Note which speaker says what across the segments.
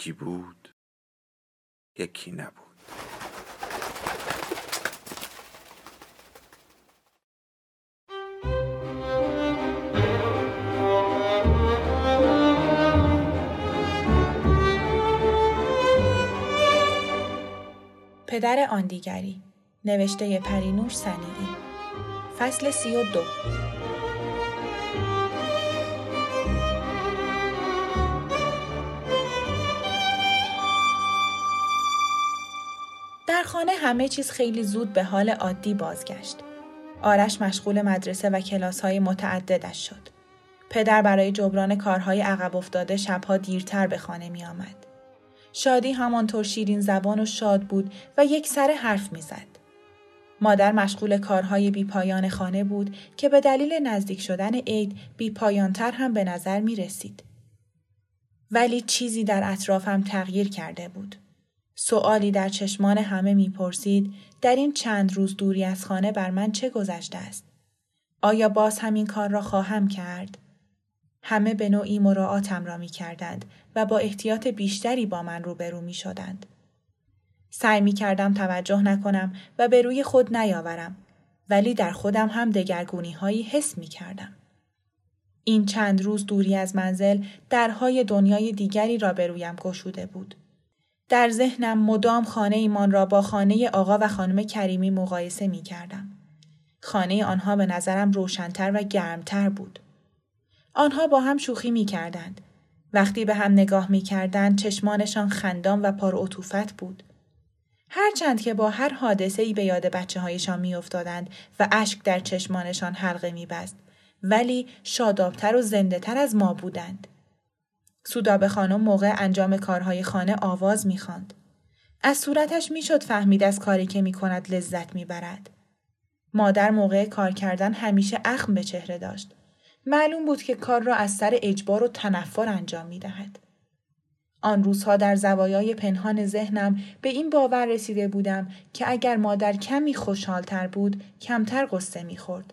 Speaker 1: یکی بود یکی نبود.
Speaker 2: پدر آن دیگری نوشته پرینوش سنیعی فصل سی و دو. خانه همه چیز خیلی زود به حال عادی بازگشت. آرش مشغول مدرسه و کلاس های متعددش شد. پدر برای جبران کارهای عقب افتاده شبها دیرتر به خانه می آمد. شادی همانطور شیرین زبان و شاد بود و یک سر حرف می زد. مادر مشغول کارهای بیپایان خانه بود که به دلیل نزدیک شدن عید بیپایانتر هم به نظر می رسید. ولی چیزی در اطرافم تغییر کرده بود. سؤالی در چشمان همه می‌پرسید در این چند روز دوری از خانه بر من چه گذشته است؟ آیا باز همین کار را خواهم کرد؟ همه به نوعی مراعاتم را می کردند و با احتیاط بیشتری با من روبرو می شدند. سعی می کردم توجه نکنم و به روی خود نیاورم ولی در خودم هم دگرگونی هایی حس می کردم. این چند روز دوری از منزل درهای دنیای دیگری را به رویم گشوده بود. در ذهنم مدام خانه ایمان را با خانه آقا و خانم کریمی مقایسه می کردم. خانه آنها به نظرم روشنتر و گرمتر بود. آنها با هم شوخی می کردند. وقتی به هم نگاه می کردند چشمانشان خندان و پر عطوفت بود. هرچند که با هر حادثه ای به یاد بچه هایشان می افتادند و اشک در چشمانشان حلقه می بست. ولی شادابتر و زنده تر از ما بودند. سودابه خانم موقع انجام کارهای خانه آواز می‌خواند. از صورتش می‌شد فهمید از کاری که می‌کند لذت می‌برد. مادر موقع کار کردن همیشه اخم به چهره داشت. معلوم بود که کار را از سر اجبار و تنفر انجام می‌دهد. آن روزها در زوایای پنهان ذهنم به این باور رسیده بودم که اگر مادر کمی خوشحالتر بود کمتر قصه می‌خورد.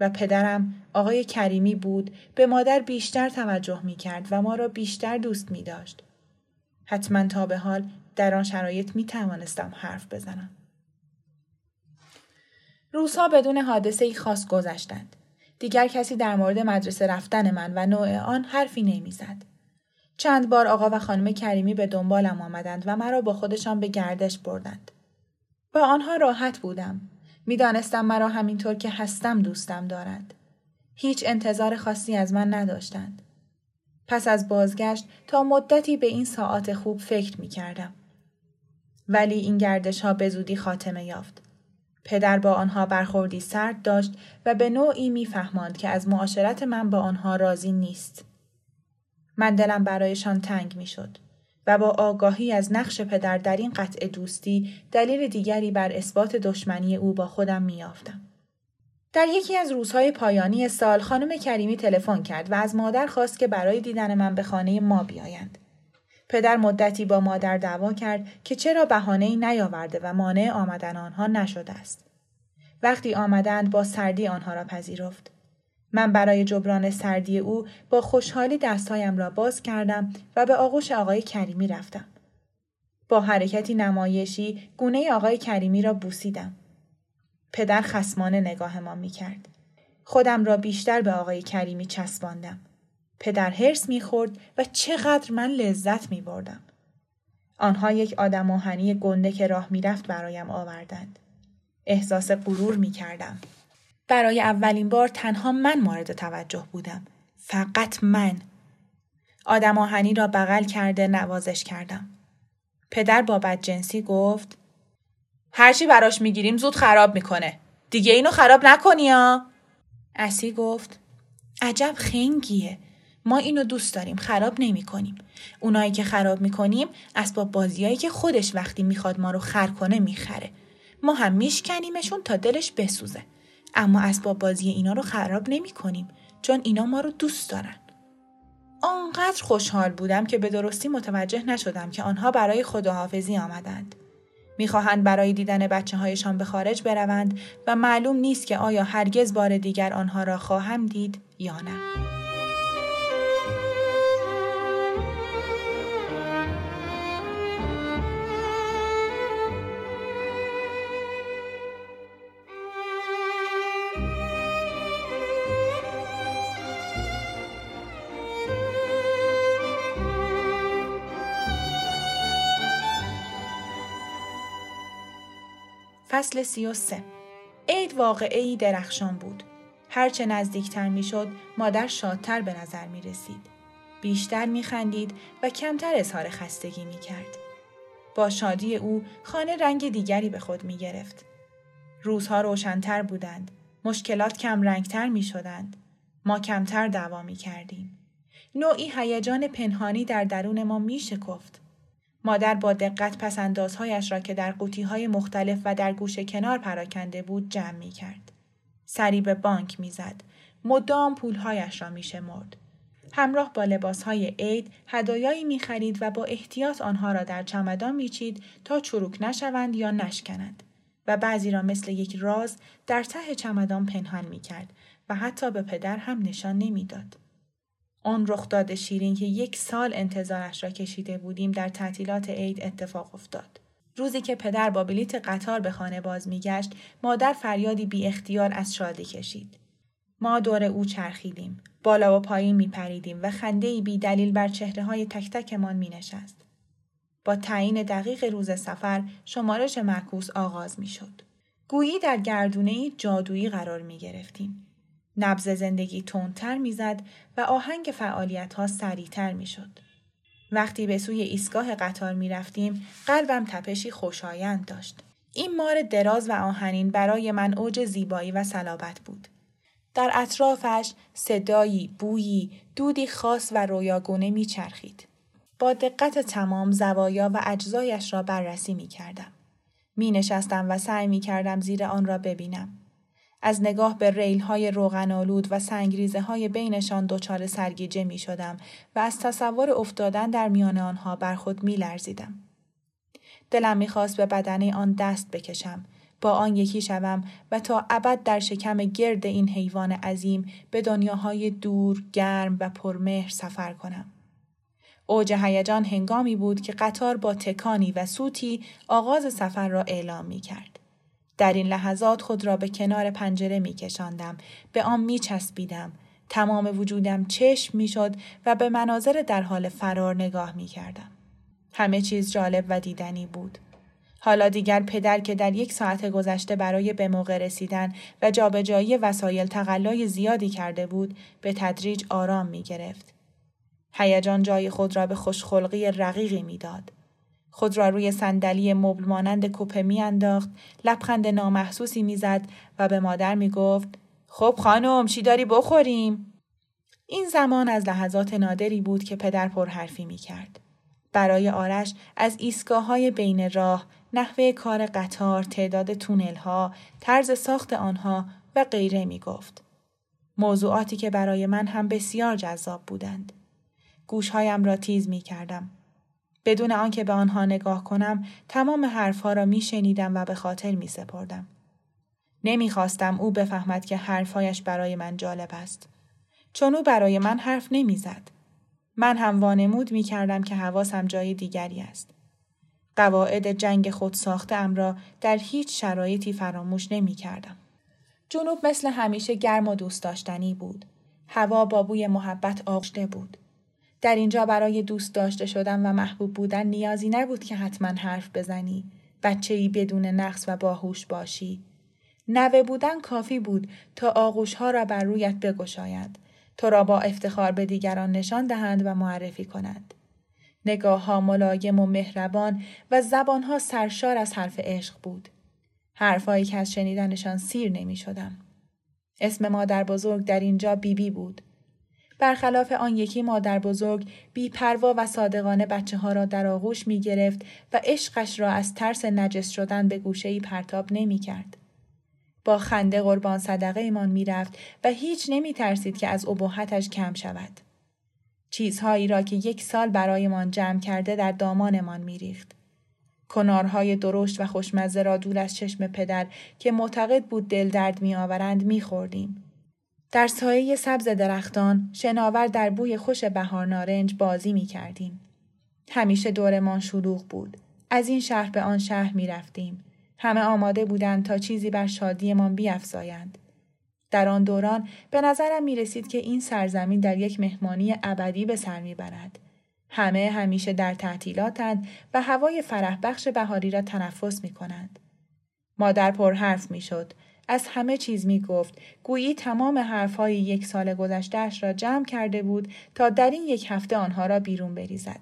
Speaker 2: و پدرم آقای کریمی بود به مادر بیشتر توجه می کرد و ما را بیشتر دوست می داشت. حتما تا به حال در آن شرایط می توانستم حرف بزنم. روزها بدون حادثه ای خاص گذشتند. دیگر کسی در مورد مدرسه رفتن من و نوع آن حرفی نمی‌زد. چند بار آقا و خانم کریمی به دنبالم آمدند و مرا با خودشان به گردش بردند. با آنها راحت بودم. می‌دانستم مرا همینطور که هستم دوستم دارند. هیچ انتظار خاصی از من نداشتند. پس از بازگشت تا مدتی به این ساعت خوب فکر می کردم. ولی این گردش ها به زودی خاتمه یافت. پدر با آنها برخوردی سرد داشت و به نوعی میفهماند که از معاشرت من با آنها راضی نیست. من دلم برایشان تنگ می‌شد. و با آگاهی از نقش پدر در این قطع دوستی دلیل دیگری بر اثبات دشمنی او با خودم میافتم. در یکی از روزهای پایانی سال خانم کریمی تلفن کرد و از مادر خواست که برای دیدن من به خانه ما بیایند. پدر مدتی با مادر دعوا کرد که چرا بهانه ای نیاورده و مانع آمدن آنها نشده است. وقتی آمدند با سردی آنها را پذیرفت. من برای جبران سردی او با خوشحالی دستهایم را باز کردم و به آغوش آقای کریمی رفتم. با حرکتی نمایشی گونه آقای کریمی را بوسیدم. پدر خسمانه نگاه ما می کرد. خودم را بیشتر به آقای کریمی چسباندم. پدر هرس می خورد و چقدر من لذت می بردم. آنها یک آدم آهنی گنده که راه می رفت برایم آوردند. احساس غرور می کردم. برای اولین بار تنها من مورد توجه بودم. فقط من. آدم آهنی را بغل کرده نوازش کردم. پدر با بدجنسی گفت هرچی براش می‌گیریم زود خراب می‌کنه. دیگه اینو خراب نکنی ها. اسی گفت عجب خنگیه. ما اینو دوست داریم خراب نمی کنیم. اونایی که خراب می کنیم اسباب بازیایی که خودش وقتی می‌خواد ما رو خر کنه می‌خره. ما هم میشکنیمشون تا دلش بسوزه. اما اسباب بازی اینا رو خراب نمی کنیم چون اینا ما رو دوست دارن. آنقدر خوشحال بودم که به درستی متوجه نشدم که آنها برای خداحافظی آمدند. می‌خواهند برای دیدن بچه هایشان به خارج بروند و معلوم نیست که آیا هرگز بار دیگر آنها را خواهم دید یا نه. فصل سی و سه عید واقعی درخشان بود. هرچه نزدیکتر می‌شد مادر شادتر به نظر می رسید. بیشتر می خندید و کمتر اظهار خستگی می کرد. با شادی او خانه رنگ دیگری به خود می گرفت. روزها روشنتر بودند. مشکلات کم رنگتر می شدند. ما کمتر دعوا می کردیم. نوعی هیجان پنهانی در درون ما می شکفت. مادر با دقت پسندازهایش را که در قوطی های مختلف و در گوش کنار پراکنده بود جمع می کرد. سری به بانک می زد. مدام پولهایش را می شمرد. همراه با لباس های عید هدایایی می خرید و با احتیاط آنها را در چمدان می چید تا چروک نشوند یا نشکنند و بعضی را مثل یک راز در ته چمدان پنهان می کرد و حتی به پدر هم نشان نمی‌داد. آن رخداد شیرین که یک سال انتظارش را کشیده بودیم در تعطیلات عید اتفاق افتاد. روزی که پدر با بلیت قطار به خانه باز میگشت مادر فریادی بی اختیار از شادی کشید ما دور او چرخیدیم بالا و پایین می پریدیم و خنده بی دلیل بر چهره های تک تکمان می نشست. با تعیین دقیق روز سفر شمارش معکوس آغاز می شد. گویی در گردونه جادویی قرار می گرفتیم. نبز زندگی تندتر می‌زد و آهنگ فعالیت ها سریعتر می‌شد. وقتی به سوی ایستگاه قطار می رفتیم قلبم تپشی خوشایند داشت. این مار دراز و آهنین برای من اوج زیبایی و صلابت بود. در اطرافش صدایی، بویی، دودی خاص و رویاگونه می چرخید. با دقت تمام زوایا و اجزایش را بررسی می کردم. می نشستم و سعی می کردم زیر آن را ببینم. از نگاه به ریل های روغنالود و سنگریزه های بینشان دچار سرگیجه می شدم و از تصور افتادن در میان آنها بر خود می لرزیدم. دلم می‌خواست به بدنه آن دست بکشم با آن یکی شوم و تا ابد در شکم گرد این حیوان عظیم به دنیاهای دور، گرم و پرمهر سفر کنم. اوج هیجان هنگامی بود که قطار با تکانی و سوتی آغاز سفر را اعلام می کرد. در این لحظات خود را به کنار پنجره می کشاندم. به آن می چسبیدم. تمام وجودم چشم می شد و به مناظر در حال فرار نگاه می کردم. همه چیز جالب و دیدنی بود. حالا دیگر پدر که در یک ساعت گذشته برای به موقع رسیدن و جابجایی وسایل تقلای زیادی کرده بود به تدریج آرام می گرفت. هیجان جای خود را به خوشخلقی رقیقی می‌داد. خود را روی صندلی مبل مانند کوپه میانداخت لبخند نامحسوسی می‌زد و به مادر می‌گفت خب خانم چی داری بخوریم این زمان از لحظات نادری بود که پدر پرحرفی می کرد. برای آرش از ایستگاه های بین راه، نحوه کار قطار، تعداد تونل ها، طرز ساخت آنها و غیره می گفت. موضوعاتی که برای من هم بسیار جذاب بودند. گوشهایم را تیز می کردم. بدون آنکه به آنها نگاه کنم تمام حرفها را می شنیدم و به خاطر می سپردم. نمی خواستم او بفهمد که حرفهایش برای من جالب است. چون او برای من حرف نمی زد. من هم وانمود می کردم که حواسم جای دیگری است. قواعد جنگ خود ساخته ام را در هیچ شرایطی فراموش نمی کردم. جنوب مثل همیشه گرم و دوست داشتنی بود. هوا با بوی محبت آغشته بود. در اینجا برای دوست داشته شدن و محبوب بودن نیازی نبود که حتما حرف بزنی. بچه ای بدون نقص و باهوش باشی. نوه بودن کافی بود تا آغوشها را بر رویت بگشایند. تو را با افتخار به دیگران نشان دهند و معرفی کنند. نگاه ها ملایم و مهربان و زبان ها سرشار از حرف عشق بود. حرفهایی که از شنیدنشان سیر نمی شدم. اسم مادر بزرگ در اینجا بیبی بی بود. برخلاف آن یکی مادر بزرگ پروا و صادقانه بچه ها را در آغوش می گرفت و عشقش را از ترس نجس شدن به گوشه ای پرتاب نمی کرد. با خنده قربان صدقه ایمان می رفت و هیچ نمی ترسید که از ابهتش کم شود. چیزهایی را که یک سال برایمان جمع کرده در دامانمان می ریخت. کنارهای درشت و خوشمزه را دور از چشم پدر که معتقد بود دل درد می آورند می خوردیم. در سایه سبز درختان شناور در بوی خوش بهار نارنج بازی می کردیم. همیشه دورمان شلوغ بود. از این شهر به آن شهر می رفتیم. همه آماده بودند تا چیزی بر شادیمان بیافزایند. در آن دوران به نظرم می رسید که این سرزمین در یک مهمانی ابدی به سر می برد. همه همیشه در تعطیلاتند و هوای فرح بخش بهاری را تنفس می کنند. مادر پر حرف می شد. از همه چیز می گفت. گویی تمام حرفهای یک سال گذشتهش را جمع کرده بود تا در این یک هفته آنها را بیرون بریزد.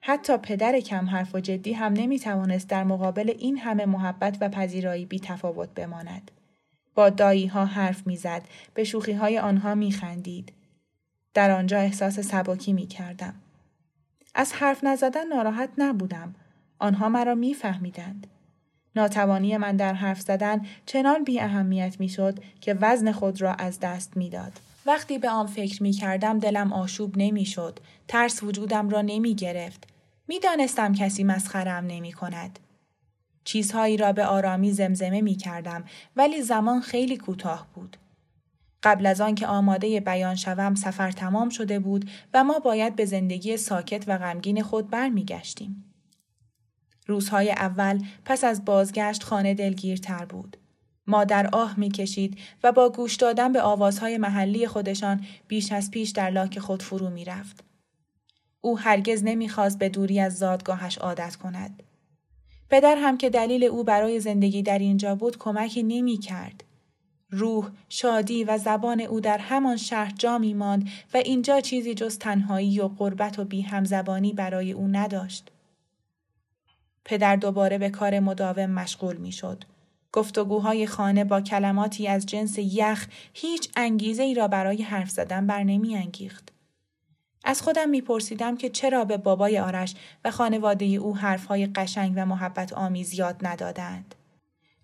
Speaker 2: حتی پدر کم حرف و جدی هم نمی توانست در مقابل این همه محبت و پذیرایی بی تفاوت بماند. با دایی ها حرف می‌زد، به شوخی های آنها می خندید. در آنجا احساس سباکی می کردم. از حرف نزدن ناراحت نبودم. آنها مرا میفهمیدند. ناتوانی من در حرف زدن چنان بی اهمیت می شد که وزن خود را از دست می‌داد. وقتی به آن فکر می کردم دلم آشوب نمی شد. ترس وجودم را نمی گرفت. می دانستم کسی مسخرم نمی کند. چیزهایی را به آرامی زمزمه می کردم ولی زمان خیلی کوتاه بود. قبل از آن که آماده بیان شوم سفر تمام شده بود و ما باید به زندگی ساکت و غمگین خود برمیگشتیم. روزهای اول پس از بازگشت خانه دلگیرتر بود. مادر آه می‌کشید و با گوش دادن به آوازهای محلی خودشان بیش از پیش در لاک خود فرو می‌رفت. او هرگز نمی‌خواست به دوری از زادگاهش عادت کند. پدر هم که دلیل او برای زندگی در اینجا بود کمکی نمی کرد. روح، شادی و زبان او در همان شهر جا می ماند و اینجا چیزی جز تنهایی و قربت و بی هم زبانی برای او نداشت. پدر دوباره به کار مداوم مشغول می شد. گفتگوهای خانه با کلماتی از جنس یخ هیچ انگیزه ای را برای حرف زدن بر نمی انگیخت. از خودم میپرسیدم که چرا به بابای آرش و خانواده او حرفهای قشنگ و محبت آمیز یاد ندادند.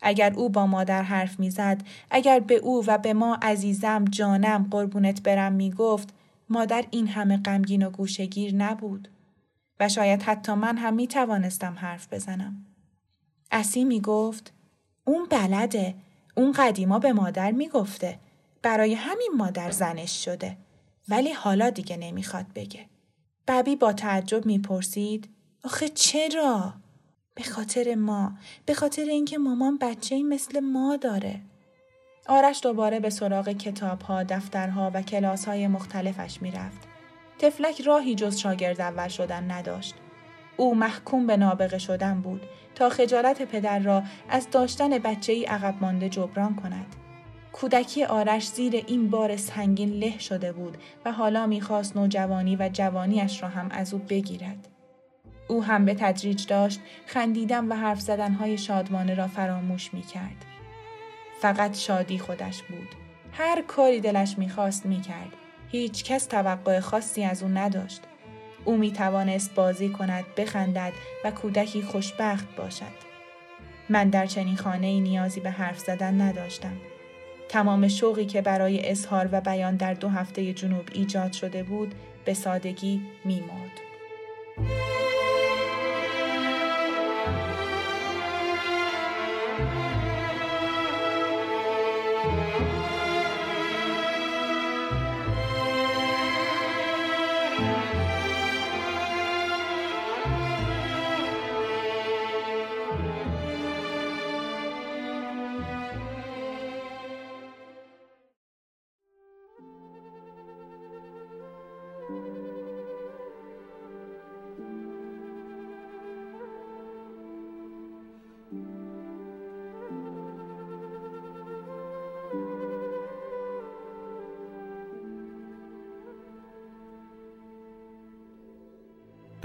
Speaker 2: اگر او با مادر حرف می‌زد، اگر به او و به ما عزیزم جانم قربونت برم می‌گفت، مادر این همه غمگین و گوشگیر نبود. و شاید حتی من هم می توانستم حرف بزنم. اسی می گفت اون بلده. اون قدیما به مادر می گفته. برای همین مادر زنش شده. ولی حالا دیگه نمی‌خواد بگه. ببی با تعجب می‌پرسید آخه چرا؟ به خاطر ما به خاطر اینکه مامان بچه مثل ما داره آرش دوباره به سراغ کتاب ها، دفترها و کلاس های مختلفش می‌رفت. تفلک راهی جز شاگرد اول شدن نداشت. او محکوم به نابغه شدن بود تا خجالت پدر را از داشتن بچه ای عقب مانده جبران کند. کودکی آرش زیر این بار سنگین له شده بود و حالا می‌خواست نوجوانی و جوانیش را هم از او بگیرد. او هم به تدریج داشت خندیدن و حرف زدنهای شادمانه را فراموش می کرد. فقط شادی خودش بود. هر کاری دلش می‌خواست می‌کرد. هیچ کس توقع خاصی از او نداشت. او می توانست بازی کند، بخندد و کودکی خوشبخت باشد. من در چنین خانه ای نیازی به حرف زدن نداشتم. تمام شوقی که برای اظهار و بیان در دو هفته جنوب ایجاد شده بود به سادگی میمرد.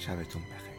Speaker 1: شبتون بخیر.